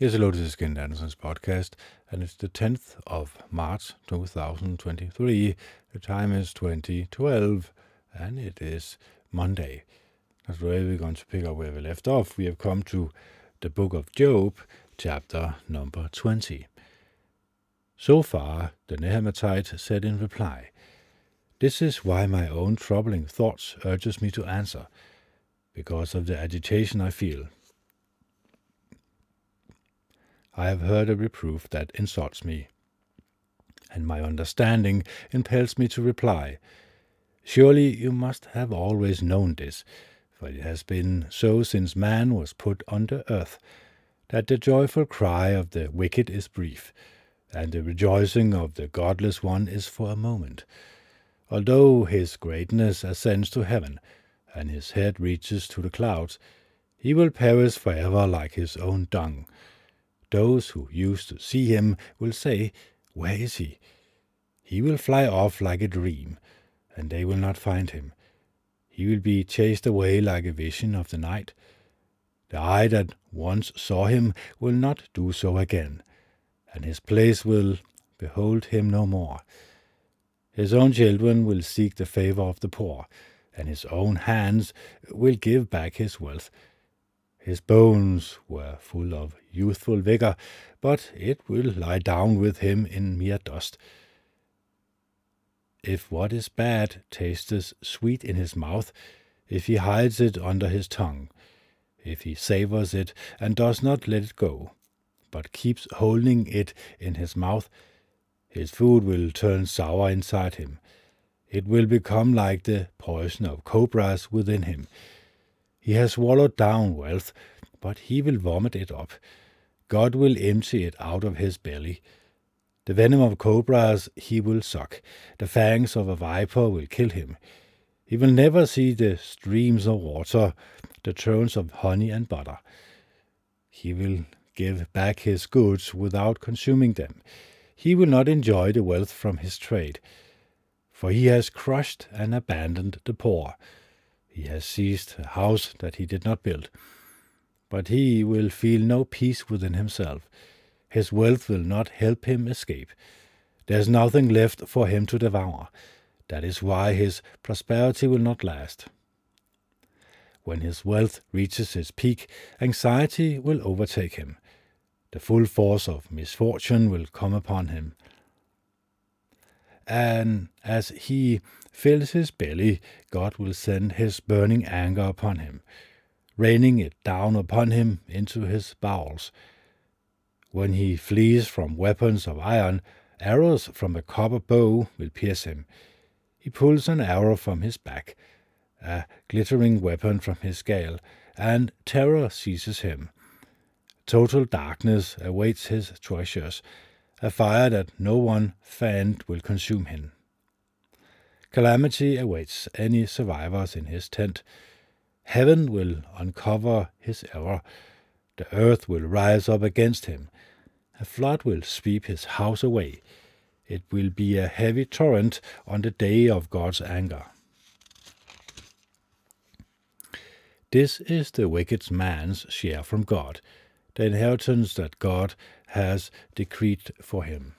Yes, hello, this is Kent Anderson's podcast, and it's the 10th of March 2023. The time is 2012, and it is Monday. That's where we're going to pick up where we left off. We have come to the book of Job, chapter number 20. Zophar, the Naamathite said in reply, This is why my own troubling thoughts urges me to answer, because of the agitation I feel I have heard a reproof that insults me, and my understanding impels me to reply, Surely you must have always known this, for it has been so since man was put under earth, that the joyful cry of the wicked is brief, and the rejoicing of the godless one is for a moment. Although his greatness ascends to heaven, and his head reaches to the clouds, he will perish forever like his own dung. Those who used to see him will say, Where is he? He will fly off like a dream, and they will not find him. He will be chased away like a vision of the night. The eye that once saw him will not do so again, and his place will behold him no more. His own children will seek the favor of the poor, and his own hands will give back his wealth his bones were full of youthful vigor, but it will lie down with him in mere dust. If what is bad tastes sweet in his mouth, if he hides it under his tongue, if he savors it and does not let it go, but keeps holding it in his mouth, his food will turn sour inside him. It will become like the poison of cobras within him. He has swallowed down wealth, but he will vomit it up. God will empty it out of his belly. The venom of cobras he will suck. The fangs of a viper will kill him. He will never see the streams of water, the thrones of honey and butter. He will give back his goods without consuming them. He will not enjoy the wealth from his trade, for he has crushed and abandoned the poor. He has seized a house that he did not build. But he will feel no peace within himself. His wealth will not help him escape. There is nothing left for him to devour. That is why his prosperity will not last. When his wealth reaches its peak, anxiety will overtake him. The full force of misfortune will come upon him and as he fills his belly, God will send his burning anger upon him, raining it down upon him into his bowels. When he flees from weapons of iron, arrows from a copper bow will pierce him. He pulls an arrow from his back, a glittering weapon from his scale, and terror seizes him. Total darkness awaits his treasures, a fire that no one fanned will consume him. Calamity awaits any survivors in his tent. Heaven will uncover his error. The earth will rise up against him. A flood will sweep his house away. It will be a heavy torrent on the day of God's anger. This is the wicked man's share from God the inheritance that God has decreed for him.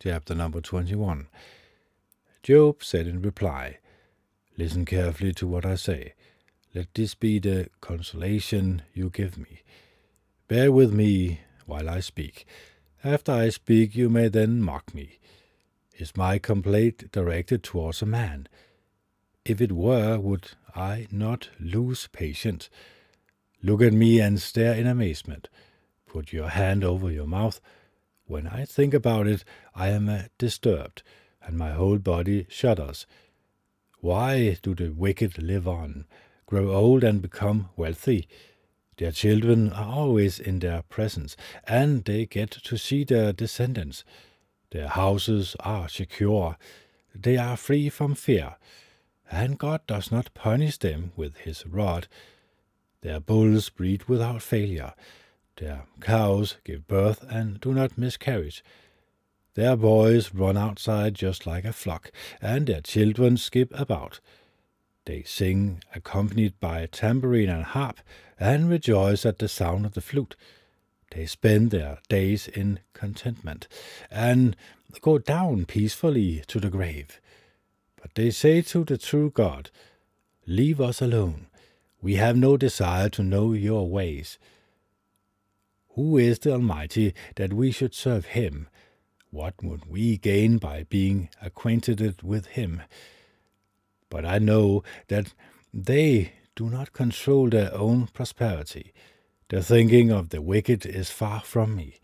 Chapter number 21 Job said in reply, Listen carefully to what I say. Let this be the consolation you give me. Bear with me while I speak. After I speak, you may then mock me. Is my complaint directed towards a man? If it were, would I not lose patience? Look at me and stare in amazement. Put your hand over your mouth. When I think about it, I am uh, disturbed, and my whole body shudders. Why do the wicked live on, grow old, and become wealthy? Their children are always in their presence, and they get to see their descendants. Their houses are secure. They are free from fear, and God does not punish them with his rod. Their bulls breed without failure. Their cows give birth and do not miscarry. Their boys run outside just like a flock, and their children skip about. They sing accompanied by tambourine and harp, and rejoice at the sound of the flute. They spend their days in contentment, and go down peacefully to the grave. But they say to the true God, Leave us alone. We have no desire to know your ways. Who is the Almighty that we should serve him? What would we gain by being acquainted with him? But I know that they do not control their own prosperity. The thinking of the wicked is far from me.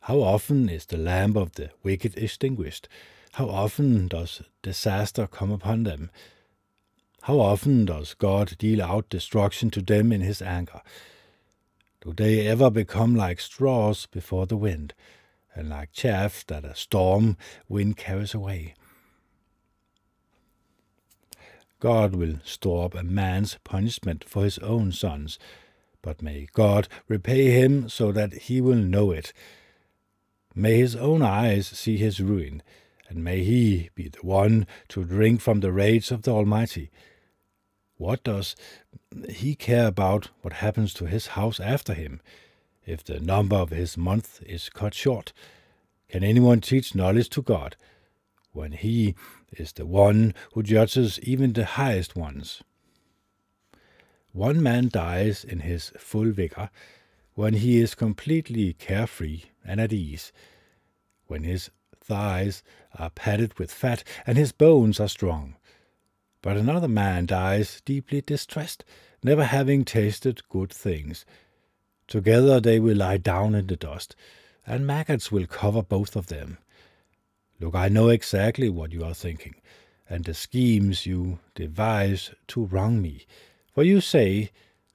How often is the lamp of the wicked extinguished? How often does disaster come upon them? How often does God deal out destruction to them in his anger? Do they ever become like straws before the wind, and like chaff that a storm wind carries away? God will store up a man's punishment for his own sons, but may God repay him so that he will know it. May his own eyes see his ruin, and may he be the one to drink from the rage of the Almighty. What does he care about what happens to his house after him, if the number of his month is cut short? Can anyone teach knowledge to God, when he is the one who judges even the highest ones? One man dies in his full vigor, when he is completely carefree and at ease, when his thighs are padded with fat and his bones are strong. But another man dies deeply distressed, never having tasted good things. Together they will lie down in the dust, and maggots will cover both of them. Look, I know exactly what you are thinking, and the schemes you devise to wrong me. For you say,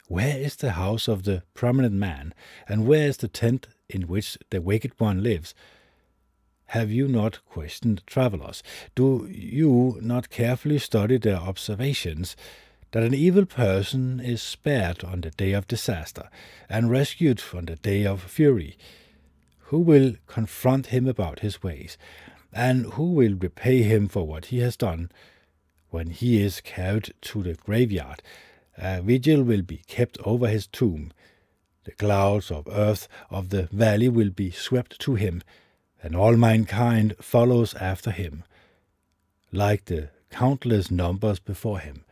Where is the house of the prominent man, and where is the tent in which the wicked one lives? Have you not questioned travellers? Do you not carefully study their observations? That an evil person is spared on the day of disaster, and rescued on the day of fury. Who will confront him about his ways, and who will repay him for what he has done? When he is carried to the graveyard, a vigil will be kept over his tomb. The clouds of earth of the valley will be swept to him, and all mankind follows after him, like the countless numbers before him.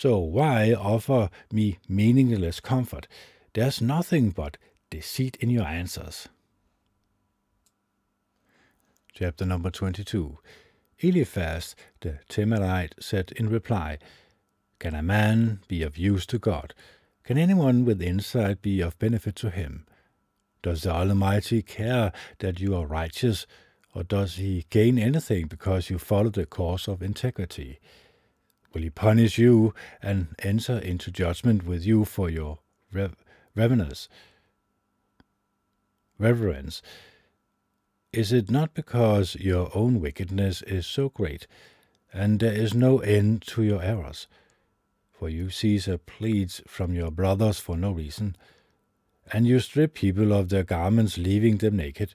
So why offer me meaningless comfort? There's nothing but deceit in your answers. Chapter number 22 Eliphaz the Temanite said in reply, Can a man be of use to God? Can anyone with insight be of benefit to him? Does the Almighty care that you are righteous, or does he gain anything because you follow the course of integrity? Will he punish you and enter into judgment with you for your rev- reverence? Reverence. Is it not because your own wickedness is so great, and there is no end to your errors? For you seize pleads from your brothers for no reason, and you strip people of their garments, leaving them naked.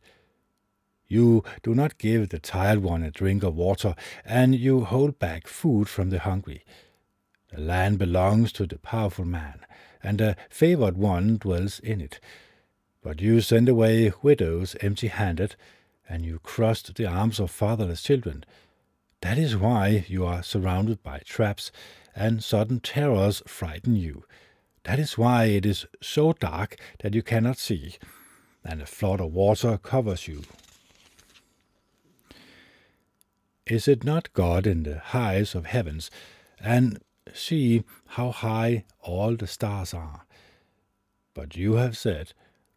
You do not give the tired one a drink of water, and you hold back food from the hungry. The land belongs to the powerful man, and the favored one dwells in it. But you send away widows empty handed, and you crushed the arms of fatherless children. That is why you are surrounded by traps, and sudden terrors frighten you. That is why it is so dark that you cannot see, and a flood of water covers you. Is it not God in the highest of heavens? And see how high all the stars are. But you have said,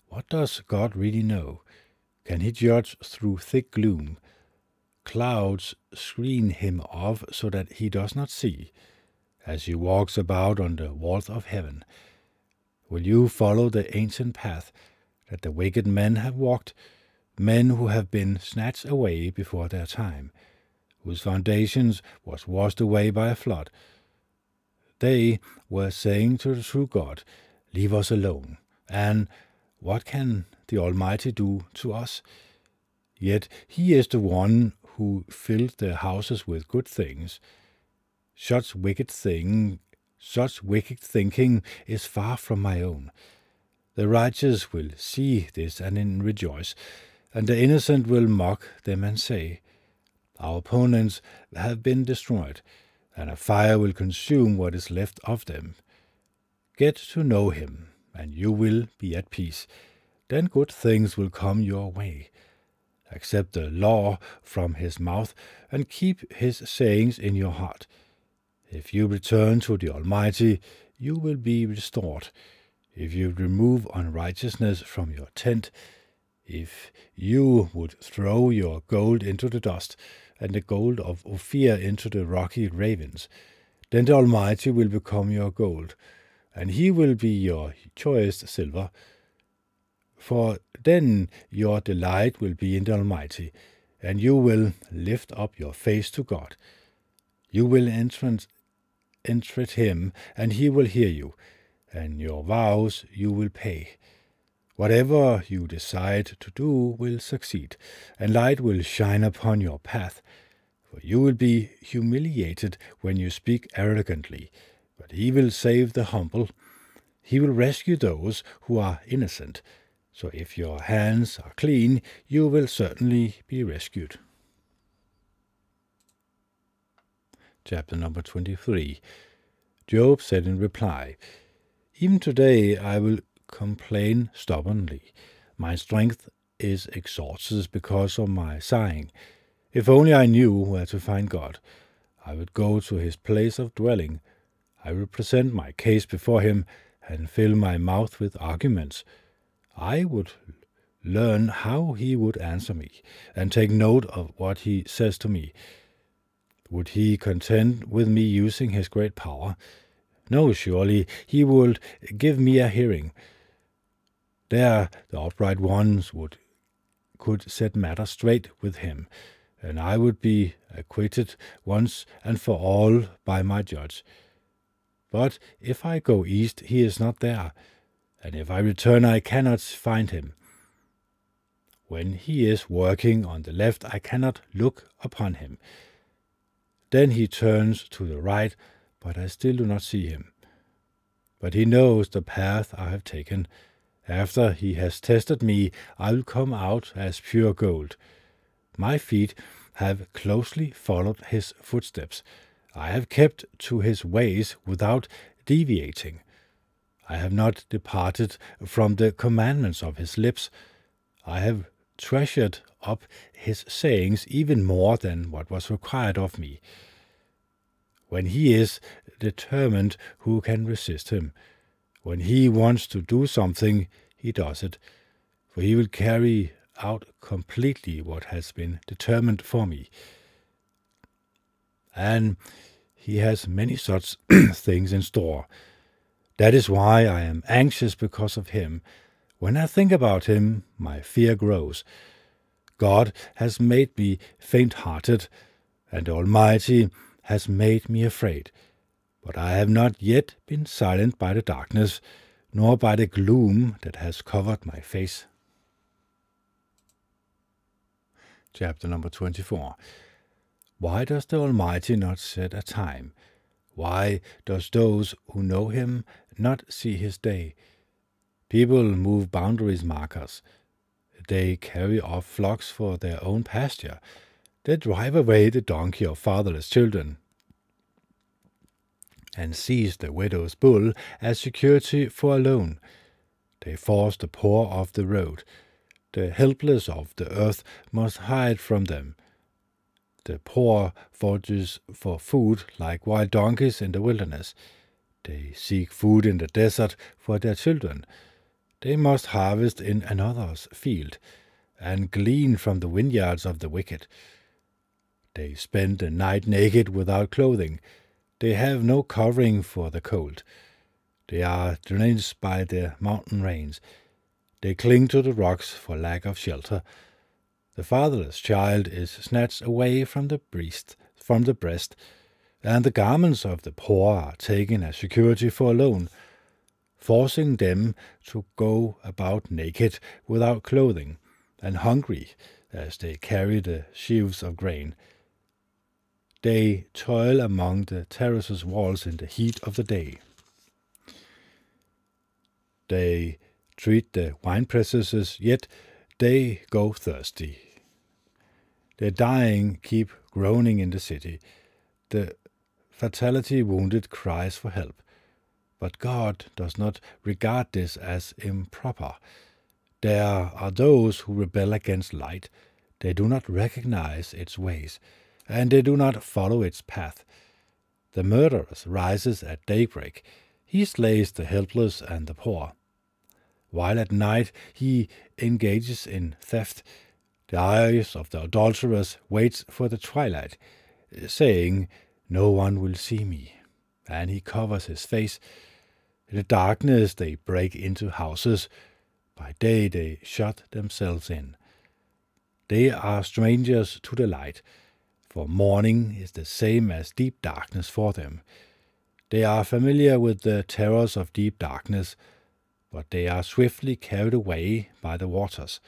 What does God really know? Can he judge through thick gloom? Clouds screen him off so that he does not see as he walks about on the vault of heaven? Will you follow the ancient path that the wicked men have walked, men who have been snatched away before their time, whose foundations was washed away by a flood? They were saying to the true God, Leave us alone, and what can the Almighty do to us? Yet he is the one who filled their houses with good things, Such wicked thing, such wicked thinking is far from my own. The righteous will see this and rejoice, and the innocent will mock them and say, Our opponents have been destroyed, and a fire will consume what is left of them. Get to know him, and you will be at peace. Then good things will come your way. Accept the law from his mouth, and keep his sayings in your heart. If you return to the Almighty, you will be restored. If you remove unrighteousness from your tent, if you would throw your gold into the dust, and the gold of Ophir into the rocky ravens, then the Almighty will become your gold, and he will be your choicest silver. For then your delight will be in the Almighty, and you will lift up your face to God. You will entreat him, and he will hear you, and your vows you will pay. Whatever you decide to do will succeed, and light will shine upon your path. For you will be humiliated when you speak arrogantly, but he will save the humble. He will rescue those who are innocent. So if your hands are clean, you will certainly be rescued. Chapter number 23 Job said in reply, Even today I will complain stubbornly. My strength is exhausted because of my sighing. If only I knew where to find God, I would go to his place of dwelling. I would present my case before him and fill my mouth with arguments. I would learn how he would answer me, and take note of what he says to me. Would he contend with me using his great power? No, surely he would give me a hearing. There the upright ones would could set matters straight with him, and I would be acquitted once and for all by my judge. But if I go east, he is not there, and if I return, I cannot find him. When he is working on the left, I cannot look upon him. Then he turns to the right, but I still do not see him. But he knows the path I have taken, after he has tested me, I will come out as pure gold. My feet have closely followed his footsteps. I have kept to his ways without deviating. I have not departed from the commandments of his lips. I have treasured up his sayings even more than what was required of me. When he is determined, who can resist him? When he wants to do something, he does it, for he will carry out completely what has been determined for me. And he has many such things in store. That is why I am anxious because of him. When I think about him, my fear grows. God has made me faint hearted, and Almighty has made me afraid but I have not yet been silent by the darkness, nor by the gloom that has covered my face. Chapter number 24 Why does the Almighty not set a time? Why does those who know him not see his day? People move boundaries markers. They carry off flocks for their own pasture. They drive away the donkey of fatherless children and seized the widow's bull as security for a loan. They forced the poor off the road. The helpless of the earth must hide from them. The poor forage for food like wild donkeys in the wilderness. They seek food in the desert for their children. They must harvest in another's field, and glean from the vineyards of the wicked. They spend the night naked without clothing. They have no covering for the cold. They are drenched by the mountain rains. They cling to the rocks for lack of shelter. The fatherless child is snatched away from the breast, from the breast, and the garments of the poor are taken as security for a loan, forcing them to go about naked without clothing, and hungry as they carry the sheaves of grain. They toil among the terraces' walls in the heat of the day. They treat the wine presses, yet they go thirsty. The dying keep groaning in the city. The fatality wounded cries for help. But God does not regard this as improper. There are those who rebel against light. They do not recognize its ways, and they do not follow its path. The murderer rises at daybreak. He slays the helpless and the poor. While at night he engages in theft, the eyes of the adulterers waits for the twilight, saying, No one will see me. And he covers his face. In the darkness they break into houses. By day they shut themselves in. They are strangers to the light, for morning is the same as deep darkness for them. They are familiar with the terrors of deep darkness, but they are swiftly carried away by the waters.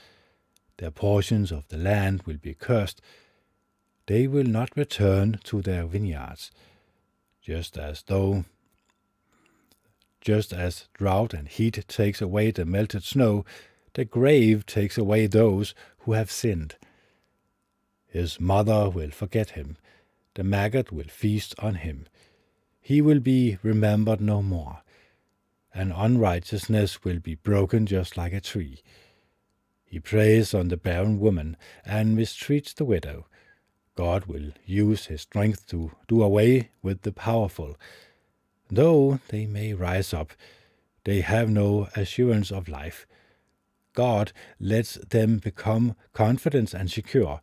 Their portions of the land will be cursed. They will not return to their vineyards, just as though just as drought and heat takes away the melted snow, the grave takes away those who have sinned. His mother will forget him, the maggot will feast on him. He will be remembered no more and unrighteousness will be broken just like a tree. He preys on the barren woman and mistreats the widow. God will use his strength to do away with the powerful. Though they may rise up, they have no assurance of life. God lets them become confident and secure,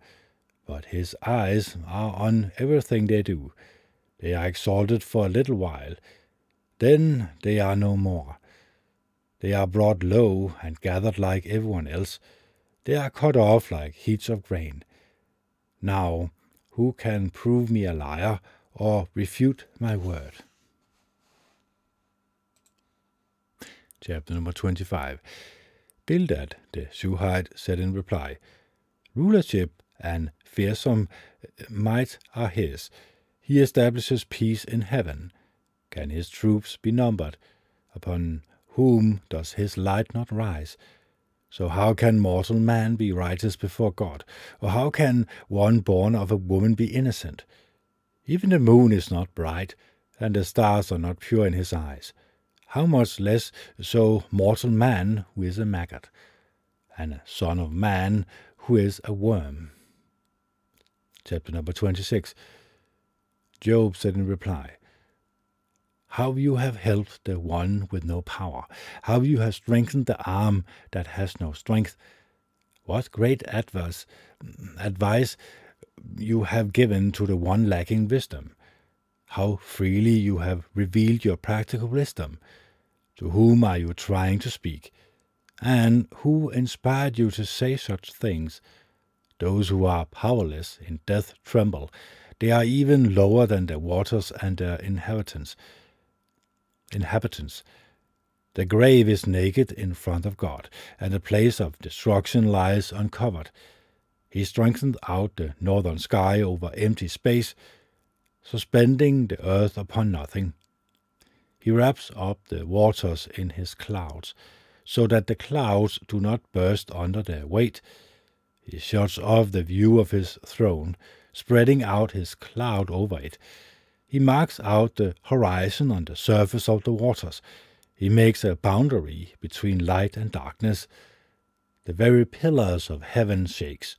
but his eyes are on everything they do. They are exalted for a little while, then they are no more. They are brought low and gathered like everyone else. They are cut off like heaps of grain. Now, who can prove me a liar or refute my word? Chapter number 25. Bildad the Shuhite said in reply, Rulership and fearsome eh, might are his. He establishes peace in heaven. Can his troops be numbered? Upon whom does his light not rise? So how can mortal man be righteous before God? Or how can one born of a woman be innocent? Even the moon is not bright, and the stars are not pure in his eyes. How much less so mortal man who is a maggot, and a son of man who is a worm. Chapter number 26 Job said in reply, how you have helped the one with no power, how you have strengthened the arm that has no strength. What great advice, advice you have given to the one lacking wisdom. How freely you have revealed your practical wisdom. To whom are you trying to speak? And who inspired you to say such things? Those who are powerless in death tremble. They are even lower than the waters and their inhabitants inhabitants. The grave is naked in front of God, and the place of destruction lies uncovered. He strengthened out the northern sky over empty space, suspending the earth upon nothing. He wraps up the waters in his clouds, so that the clouds do not burst under their weight. He shuts off the view of his throne, spreading out his cloud over it. He marks out the horizon on the surface of the waters. He makes a boundary between light and darkness. The very pillars of heaven shakes.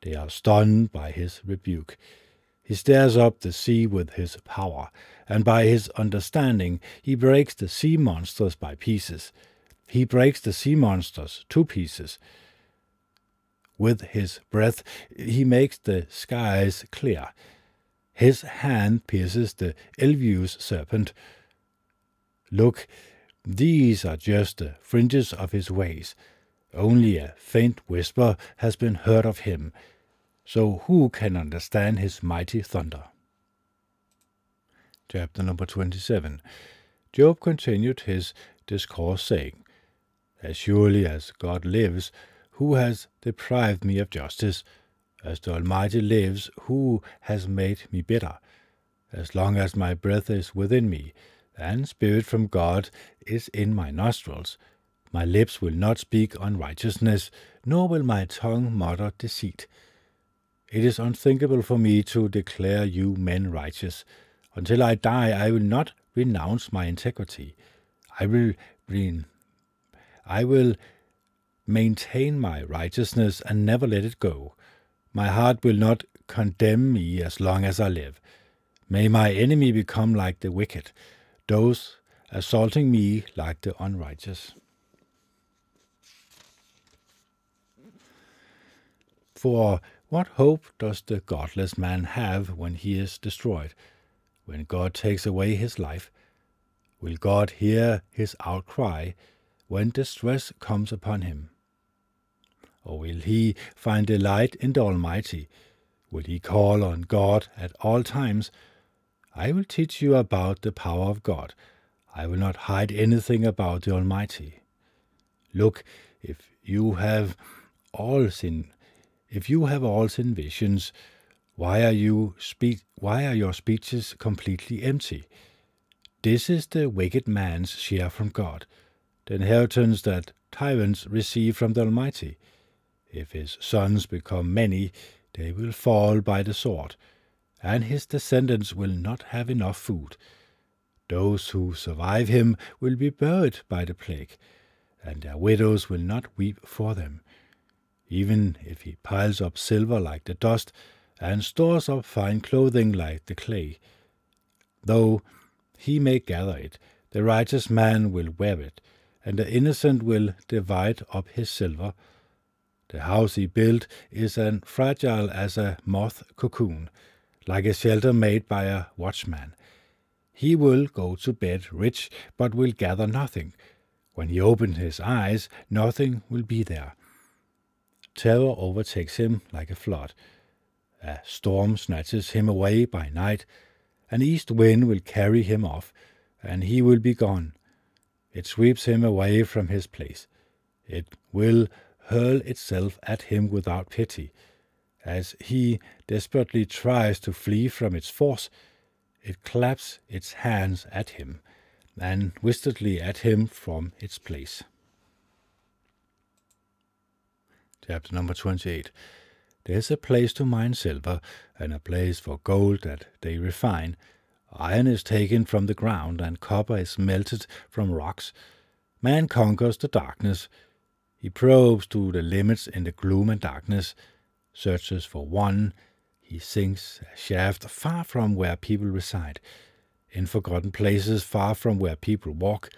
They are stunned by his rebuke. He stirs up the sea with his power, and by his understanding he breaks the sea monsters by pieces. He breaks the sea monsters to pieces. With his breath he makes the skies clear. His hand pierces the Elvius serpent. Look, these are just the fringes of his ways. Only a faint whisper has been heard of him. So who can understand his mighty thunder? Chapter number 27 Job continued his discourse, saying, As surely as God lives, who has deprived me of justice, as the Almighty lives, who has made me bitter? as long as my breath is within me, and spirit from God is in my nostrils. My lips will not speak unrighteousness, nor will my tongue mutter deceit. It is unthinkable for me to declare you men righteous. Until I die, I will not renounce my integrity. I will re- I will maintain my righteousness and never let it go. My heart will not condemn me as long as I live. May my enemy become like the wicked, those assaulting me like the unrighteous. For what hope does the godless man have when he is destroyed? When God takes away his life, will God hear his outcry when distress comes upon him? Or will he find delight in the Almighty? Will he call on God at all times? I will teach you about the power of God. I will not hide anything about the Almighty. Look, if you have all sin, if you have all sin visions, why are you spe- why are your speeches completely empty? This is the wicked man's share from God, the inheritance that tyrants receive from the Almighty. If his sons become many, they will fall by the sword, and his descendants will not have enough food. Those who survive him will be buried by the plague, and their widows will not weep for them even if he piles up silver like the dust, and stores up fine clothing like the clay. Though he may gather it, the righteous man will wear it, and the innocent will divide up his silver. The house he built is as fragile as a moth cocoon, like a shelter made by a watchman. He will go to bed rich, but will gather nothing. When he opens his eyes, nothing will be there. Terror overtakes him like a flood. A storm snatches him away by night. An east wind will carry him off, and he will be gone. It sweeps him away from his place. It will hurl itself at him without pity. As he desperately tries to flee from its force, it claps its hands at him, and wistedly at him from its place. Chapter number 28. There's a place to mine silver, and a place for gold that they refine. Iron is taken from the ground, and copper is melted from rocks. Man conquers the darkness. He probes to the limits in the gloom and darkness, searches for one. He sinks a shaft far from where people reside, in forgotten places far from where people walk.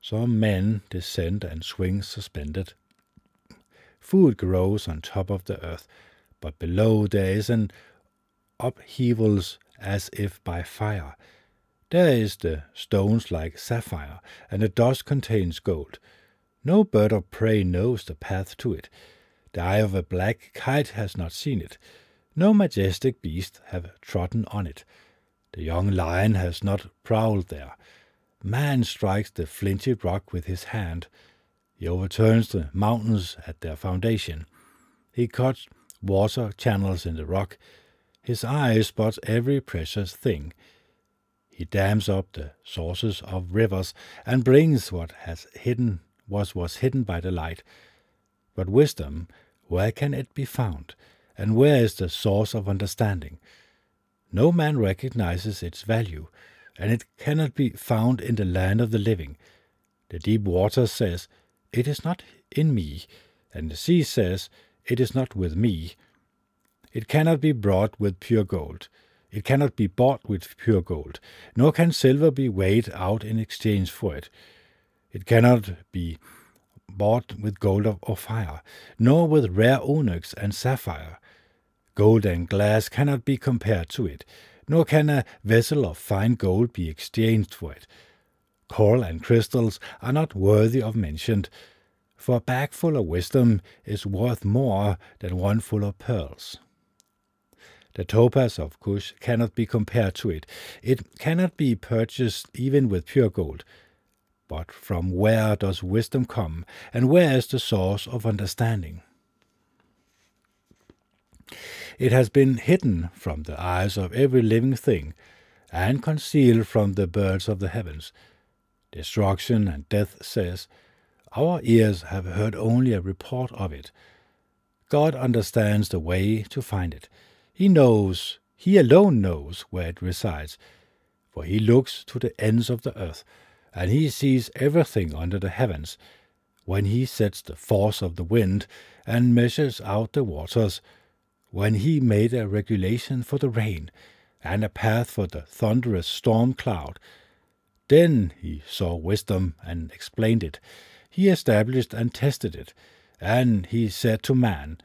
Some men descend and swing suspended. Food grows on top of the earth, but below there is an upheavals as if by fire. There is the stones like sapphire, and the dust contains gold. No bird of prey knows the path to it. The eye of a black kite has not seen it. No majestic beast have trodden on it. The young lion has not prowled there. Man strikes the flinty rock with his hand. He overturns the mountains at their foundation. He cuts water channels in the rock. His eye spots every precious thing. He dams up the sources of rivers and brings what has hidden was was hidden by the light. But wisdom, where can it be found? And where is the source of understanding? No man recognizes its value, and it cannot be found in the land of the living. The deep water says, it is not in me, and the sea says, It is not with me. It cannot be brought with pure gold. It cannot be bought with pure gold, nor can silver be weighed out in exchange for it. It cannot be bought with gold of Ophir, nor with rare onyx and sapphire. Gold and glass cannot be compared to it, nor can a vessel of fine gold be exchanged for it. Coral and crystals are not worthy of mention, for a bag full of wisdom is worth more than one full of pearls. The topaz of Cush cannot be compared to it. It cannot be purchased even with pure gold. But from where does wisdom come, and where is the source of understanding? it has been hidden from the eyes of every living thing, and concealed from the birds of the heavens. Destruction and death says, Our ears have heard only a report of it. God understands the way to find it. He knows, He alone knows where it resides, for He looks to the ends of the earth, and He sees everything under the heavens. When He sets the force of the wind and measures out the waters, when He made a regulation for the rain, and a path for the thunderous storm cloud, then he saw wisdom and explained it. He established and tested it. And he said to man,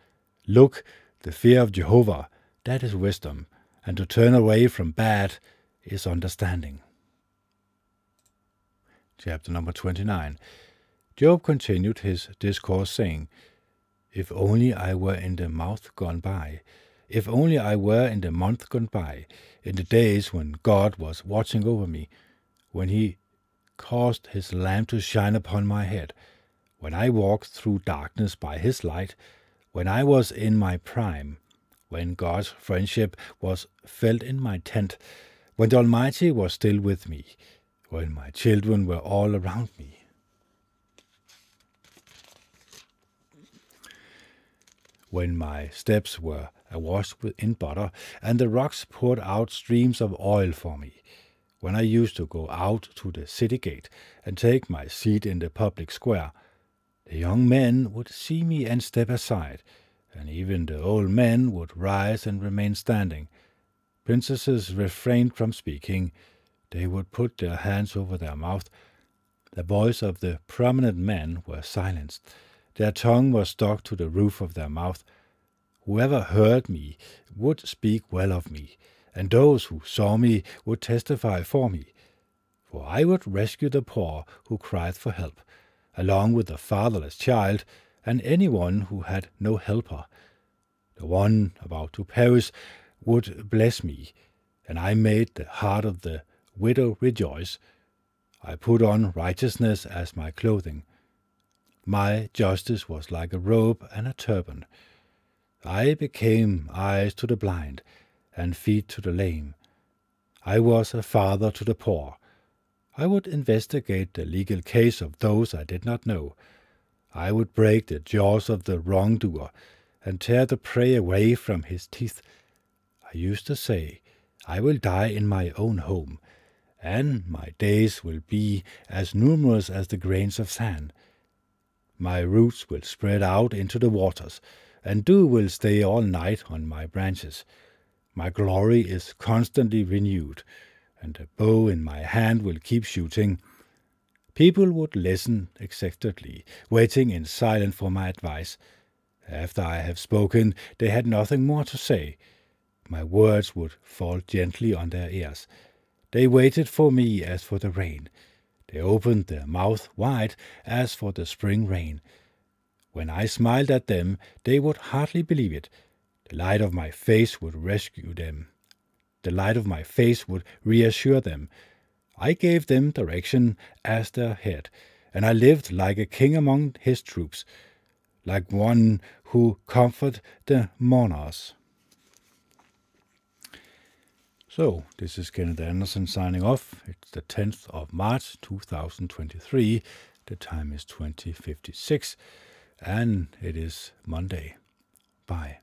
Look, the fear of Jehovah, that is wisdom, and to turn away from bad is understanding. Chapter number 29 Job continued his discourse, saying, If only I were in the mouth gone by, if only I were in the month gone by, in the days when God was watching over me, when he caused his lamp to shine upon my head, when I walked through darkness by his light, when I was in my prime, when God's friendship was felt in my tent, when the Almighty was still with me, when my children were all around me. When my steps were awash in butter, and the rocks poured out streams of oil for me, when I used to go out to the city gate and take my seat in the public square, the young men would see me and step aside, and even the old men would rise and remain standing. Princesses refrained from speaking. They would put their hands over their mouth. The voice of the prominent men were silenced. Their tongue was stuck to the roof of their mouth. Whoever heard me would speak well of me and those who saw me would testify for me. For I would rescue the poor who cried for help, along with the fatherless child and anyone who had no helper. The one about to perish would bless me, and I made the heart of the widow rejoice. I put on righteousness as my clothing. My justice was like a robe and a turban. I became eyes to the blind and feet to the lame. I was a father to the poor. I would investigate the legal case of those I did not know. I would break the jaws of the wrongdoer and tear the prey away from his teeth. I used to say, I will die in my own home, and my days will be as numerous as the grains of sand. My roots will spread out into the waters, and dew will stay all night on my branches. My glory is constantly renewed, and the bow in my hand will keep shooting. People would listen exactly, waiting in silence for my advice. After I have spoken, they had nothing more to say. My words would fall gently on their ears. They waited for me as for the rain. They opened their mouth wide as for the spring rain. When I smiled at them, they would hardly believe it. The light of my face would rescue them. The light of my face would reassure them. I gave them direction as their head, and I lived like a king among his troops, like one who comforted the mourners. So, this is Kenneth Anderson signing off. It's the 10th of March 2023. The time is 2056, and it is Monday. Bye.